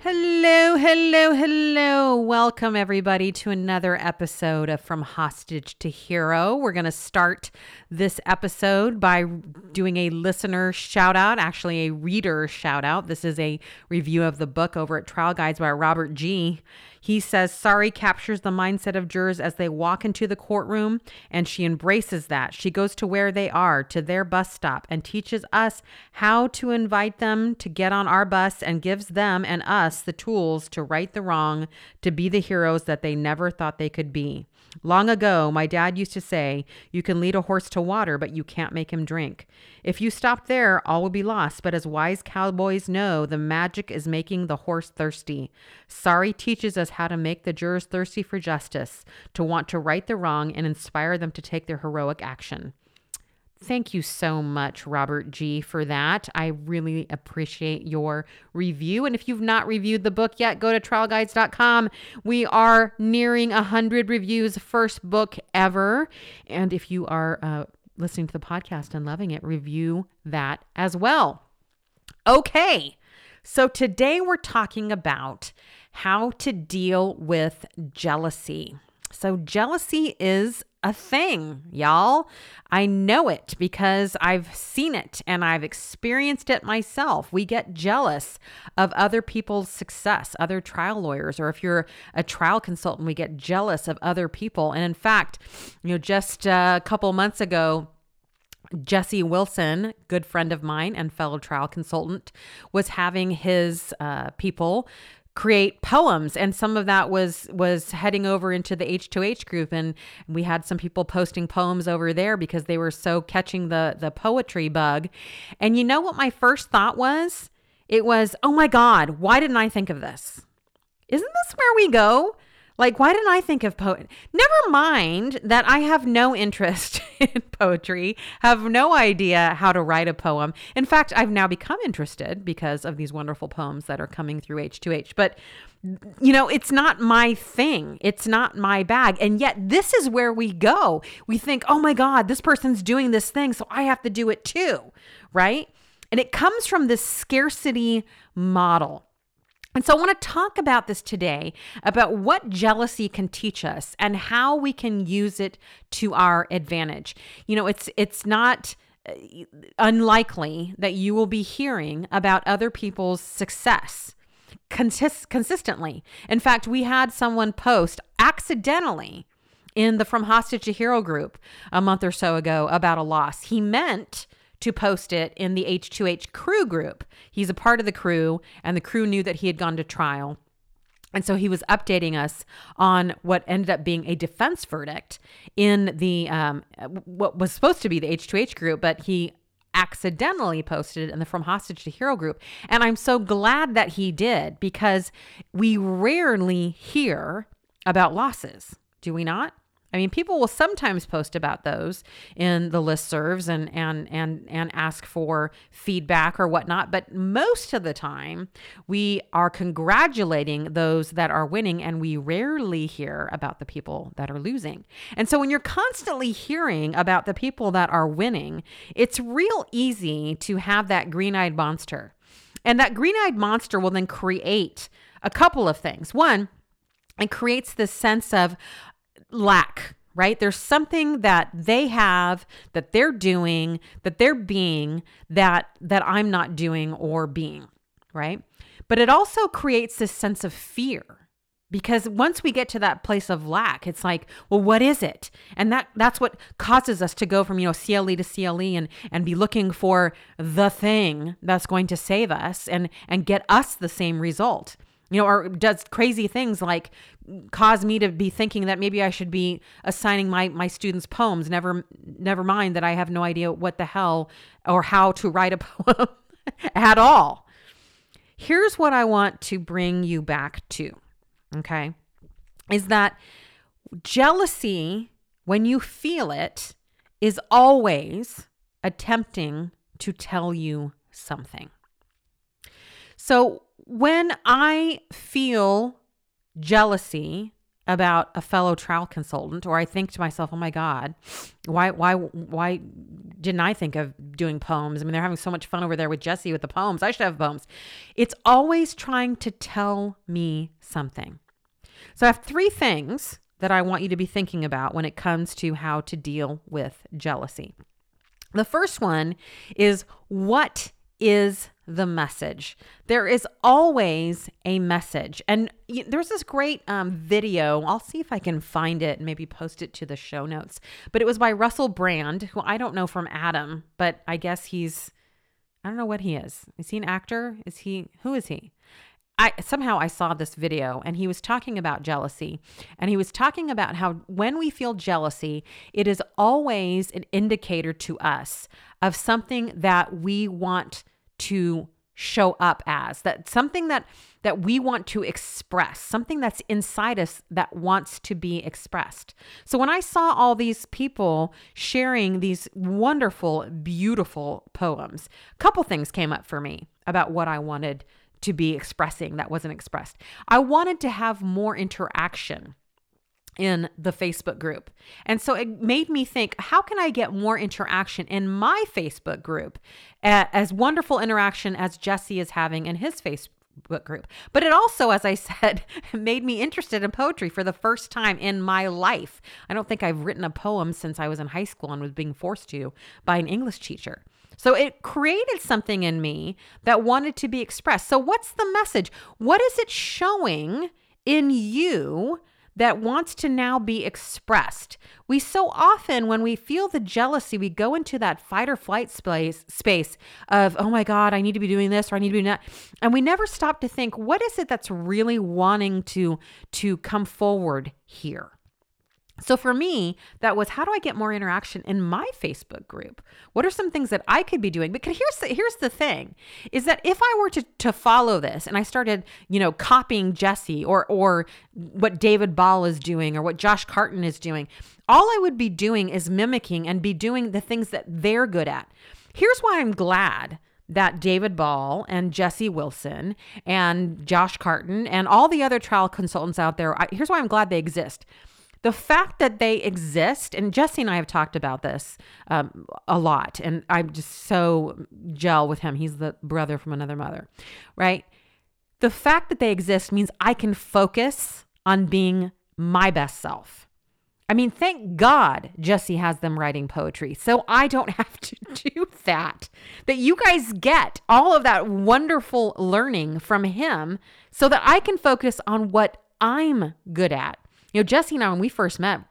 Hello, hello, hello. Welcome, everybody, to another episode of From Hostage to Hero. We're going to start this episode by doing a listener shout out, actually, a reader shout out. This is a review of the book over at Trial Guides by Robert G. He says Sari captures the mindset of jurors as they walk into the courtroom, and she embraces that. She goes to where they are, to their bus stop, and teaches us how to invite them to get on our bus and gives them and us the tools to right the wrong, to be the heroes that they never thought they could be. Long ago, my dad used to say, You can lead a horse to water, but you can't make him drink. If you stop there, all will be lost. But as wise cowboys know, the magic is making the horse thirsty. Sari teaches us how to make the jurors thirsty for justice, to want to right the wrong, and inspire them to take their heroic action. Thank you so much, Robert G, for that. I really appreciate your review. And if you've not reviewed the book yet, go to trialguides.com. We are nearing 100 reviews, first book ever. And if you are uh, listening to the podcast and loving it, review that as well. Okay, so today we're talking about how to deal with jealousy. So, jealousy is a thing, y'all. I know it because I've seen it and I've experienced it myself. We get jealous of other people's success, other trial lawyers, or if you're a trial consultant, we get jealous of other people. And in fact, you know, just a couple months ago, Jesse Wilson, good friend of mine and fellow trial consultant, was having his uh, people create poems and some of that was was heading over into the H2H group and we had some people posting poems over there because they were so catching the the poetry bug. And you know what my first thought was? It was, "Oh my god, why didn't I think of this?" Isn't this where we go? Like, why didn't I think of poet? Never mind that I have no interest in poetry, have no idea how to write a poem. In fact, I've now become interested because of these wonderful poems that are coming through H2H. But, you know, it's not my thing, it's not my bag. And yet, this is where we go. We think, oh my God, this person's doing this thing, so I have to do it too, right? And it comes from this scarcity model. And so I want to talk about this today about what jealousy can teach us and how we can use it to our advantage. You know, it's it's not uh, unlikely that you will be hearing about other people's success consist- consistently. In fact, we had someone post accidentally in the From Hostage to Hero group a month or so ago about a loss. He meant to post it in the H2H crew group. He's a part of the crew, and the crew knew that he had gone to trial. And so he was updating us on what ended up being a defense verdict in the um, what was supposed to be the H2H group, but he accidentally posted in the From Hostage to Hero group. And I'm so glad that he did because we rarely hear about losses, do we not? I mean, people will sometimes post about those in the listservs and and and and ask for feedback or whatnot, but most of the time we are congratulating those that are winning, and we rarely hear about the people that are losing. And so, when you're constantly hearing about the people that are winning, it's real easy to have that green-eyed monster, and that green-eyed monster will then create a couple of things. One, it creates this sense of lack right? There's something that they have that they're doing, that they're being that that I'm not doing or being, right? But it also creates this sense of fear. Because once we get to that place of lack, it's like, well, what is it? And that that's what causes us to go from, you know, CLE to CLE and and be looking for the thing that's going to save us and and get us the same result you know, or does crazy things like cause me to be thinking that maybe I should be assigning my my students poems. Never, never mind that I have no idea what the hell or how to write a poem at all. Here's what I want to bring you back to. okay, is that jealousy, when you feel it, is always attempting to tell you something. So when I feel jealousy about a fellow trial consultant or I think to myself, "Oh my god, why why why didn't I think of doing poems? I mean, they're having so much fun over there with Jesse with the poems. I should have poems." It's always trying to tell me something. So I have three things that I want you to be thinking about when it comes to how to deal with jealousy. The first one is what is the message. There is always a message. And there's this great um, video. I'll see if I can find it and maybe post it to the show notes. But it was by Russell Brand, who I don't know from Adam, but I guess he's, I don't know what he is. Is he an actor? Is he, who is he? I somehow I saw this video and he was talking about jealousy and he was talking about how when we feel jealousy it is always an indicator to us of something that we want to show up as that something that that we want to express something that's inside us that wants to be expressed. So when i saw all these people sharing these wonderful beautiful poems a couple things came up for me about what i wanted to be expressing that wasn't expressed. I wanted to have more interaction in the Facebook group. And so it made me think how can I get more interaction in my Facebook group as wonderful interaction as Jesse is having in his Facebook group. But it also, as I said, made me interested in poetry for the first time in my life. I don't think I've written a poem since I was in high school and was being forced to by an English teacher. So it created something in me that wanted to be expressed. So, what's the message? What is it showing in you? That wants to now be expressed. We so often, when we feel the jealousy, we go into that fight or flight space, space of, oh my God, I need to be doing this or I need to be that. And we never stop to think, what is it that's really wanting to, to come forward here? So for me, that was how do I get more interaction in my Facebook group? What are some things that I could be doing? Because here's the, here's the thing is that if I were to to follow this and I started, you know, copying Jesse or or what David Ball is doing or what Josh Karton is doing, all I would be doing is mimicking and be doing the things that they're good at. Here's why I'm glad that David Ball and Jesse Wilson and Josh Karton and all the other trial consultants out there, I, here's why I'm glad they exist the fact that they exist, and Jesse and I have talked about this um, a lot, and I'm just so gel with him. He's the brother from another mother, right? The fact that they exist means I can focus on being my best self. I mean, thank God Jesse has them writing poetry. So I don't have to do that. That you guys get all of that wonderful learning from him so that I can focus on what I'm good at. You know, Jesse and I, when we first met,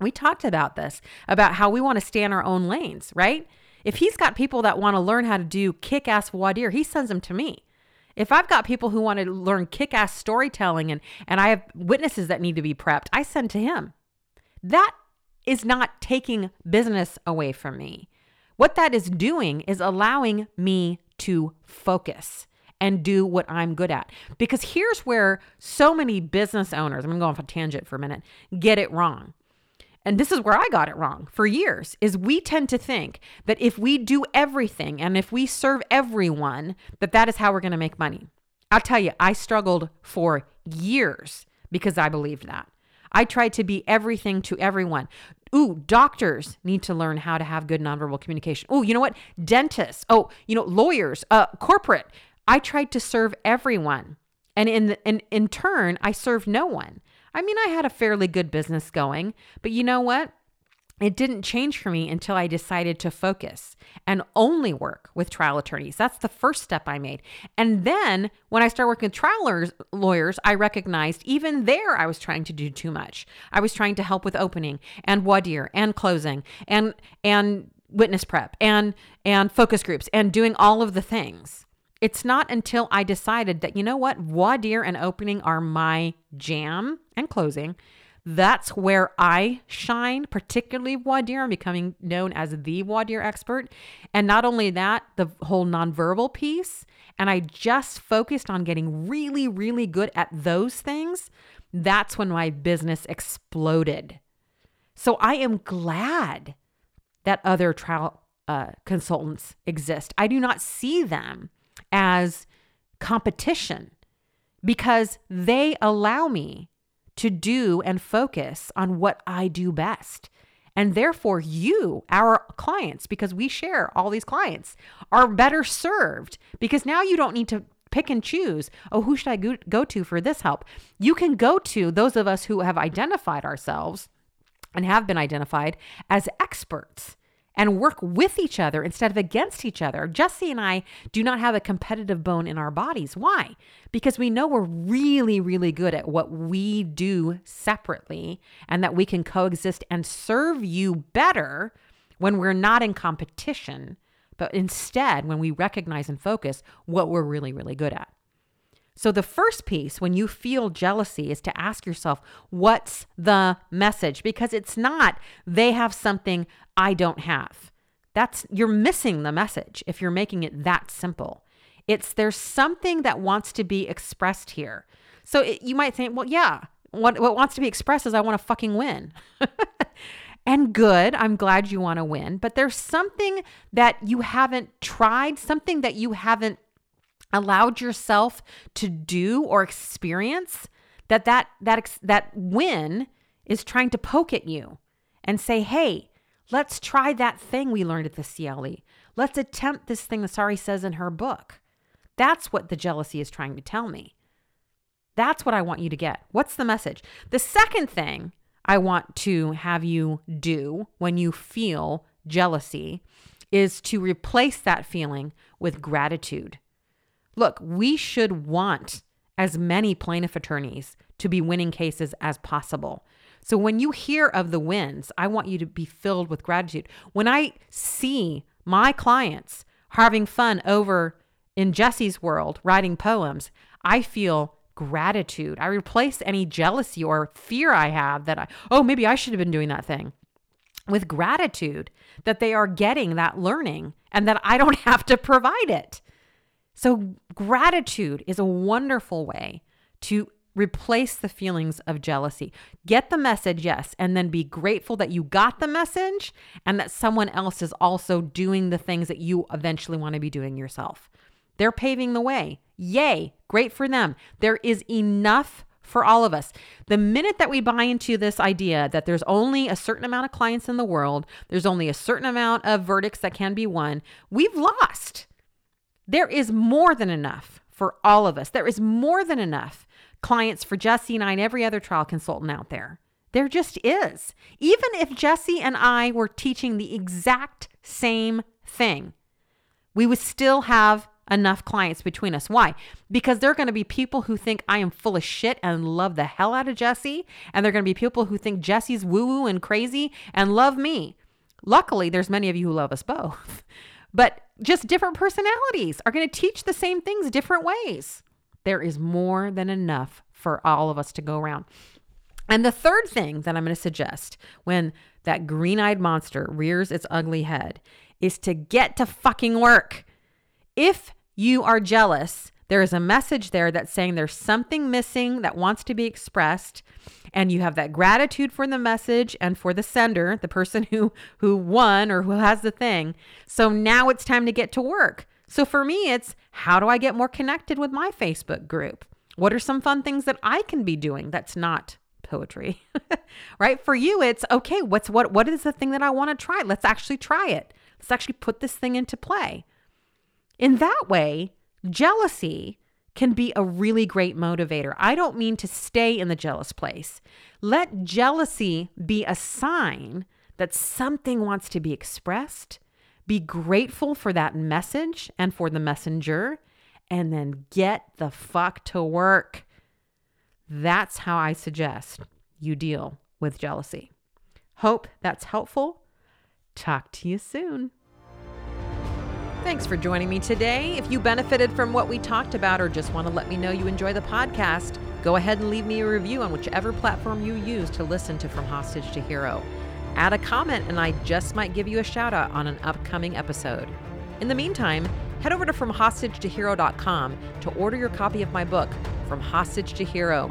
we talked about this, about how we want to stay in our own lanes, right? If he's got people that want to learn how to do kick ass dire, he sends them to me. If I've got people who want to learn kick ass storytelling and, and I have witnesses that need to be prepped, I send to him. That is not taking business away from me. What that is doing is allowing me to focus and do what I'm good at. Because here's where so many business owners, I'm going to go off a tangent for a minute, get it wrong. And this is where I got it wrong for years is we tend to think that if we do everything and if we serve everyone that that is how we're going to make money. I'll tell you, I struggled for years because I believed that. I tried to be everything to everyone. Ooh, doctors need to learn how to have good nonverbal communication. Oh, you know what? Dentists. Oh, you know, lawyers, uh, corporate. I tried to serve everyone. And in, the, in, in turn, I served no one. I mean, I had a fairly good business going, but you know what? It didn't change for me until I decided to focus and only work with trial attorneys. That's the first step I made. And then when I started working with trial lawyers, I recognized even there I was trying to do too much. I was trying to help with opening and dire and closing and and witness prep and and focus groups and doing all of the things. It's not until I decided that, you know what, voir dire and opening are my jam and closing That's where I shine, particularly voir dire. I'm becoming known as the voir dire expert. And not only that, the whole nonverbal piece. And I just focused on getting really, really good at those things. That's when my business exploded. So I am glad that other trial uh, consultants exist. I do not see them as competition because they allow me to do and focus on what I do best. And therefore, you, our clients, because we share all these clients, are better served because now you don't need to pick and choose. Oh, who should I go, go to for this help? You can go to those of us who have identified ourselves and have been identified as experts and work with each other instead of against each other. Jesse and I do not have a competitive bone in our bodies. Why? Because we know we're really, really good at what we do separately and that we can coexist and serve you better when we're not in competition, but instead when we recognize and focus what we're really, really good at. So, the first piece when you feel jealousy is to ask yourself, what's the message? Because it's not they have something I don't have. That's you're missing the message if you're making it that simple. It's there's something that wants to be expressed here. So it, you might think, well, yeah, what what wants to be expressed is I want to fucking win. and good, I'm glad you want to win, but there's something that you haven't tried, something that you haven't allowed yourself to do or experience that that that that win is trying to poke at you and say hey let's try that thing we learned at the cle let's attempt this thing that sari says in her book. That's what the jealousy is trying to tell me. That's what i want you to get. What's the message? The second thing i want to have you do when you feel jealousy is to replace that feeling with gratitude Look, we should want as many plaintiff attorneys to be winning cases as possible. So when you hear of the wins, I want you to be filled with gratitude. When I see my clients having fun over in Jesse's world writing poems, I feel gratitude. I replace any jealousy or fear I have that I, oh, maybe I should have been doing that thing with gratitude that they are getting that learning and that I don't have to provide it. So, gratitude is a wonderful way to replace the feelings of jealousy. Get the message, yes, and then be grateful that you got the message and that someone else is also doing the things that you eventually want to be doing yourself. They're paving the way. Yay, great for them. There is enough for all of us. The minute that we buy into this idea that there's only a certain amount of clients in the world, there's only a certain amount of verdicts that can be won, we've lost. There is more than enough for all of us. There is more than enough clients for Jesse and I and every other trial consultant out there. There just is. Even if Jesse and I were teaching the exact same thing, we would still have enough clients between us. Why? Because there are going to be people who think I am full of shit and love the hell out of Jesse. And there are going to be people who think Jesse's woo woo and crazy and love me. Luckily, there's many of you who love us both. But just different personalities are going to teach the same things different ways. There is more than enough for all of us to go around. And the third thing that I'm going to suggest when that green eyed monster rears its ugly head is to get to fucking work. If you are jealous, there is a message there that's saying there's something missing that wants to be expressed and you have that gratitude for the message and for the sender, the person who who won or who has the thing. So now it's time to get to work. So for me it's how do I get more connected with my Facebook group? What are some fun things that I can be doing that's not poetry? right? For you it's okay, what's what what is the thing that I want to try? Let's actually try it. Let's actually put this thing into play. In that way, jealousy can be a really great motivator. I don't mean to stay in the jealous place. Let jealousy be a sign that something wants to be expressed. Be grateful for that message and for the messenger, and then get the fuck to work. That's how I suggest you deal with jealousy. Hope that's helpful. Talk to you soon. Thanks for joining me today. If you benefited from what we talked about or just want to let me know you enjoy the podcast, go ahead and leave me a review on whichever platform you use to listen to From Hostage to Hero. Add a comment, and I just might give you a shout out on an upcoming episode. In the meantime, head over to FromHostageToHero.com to order your copy of my book, From Hostage to Hero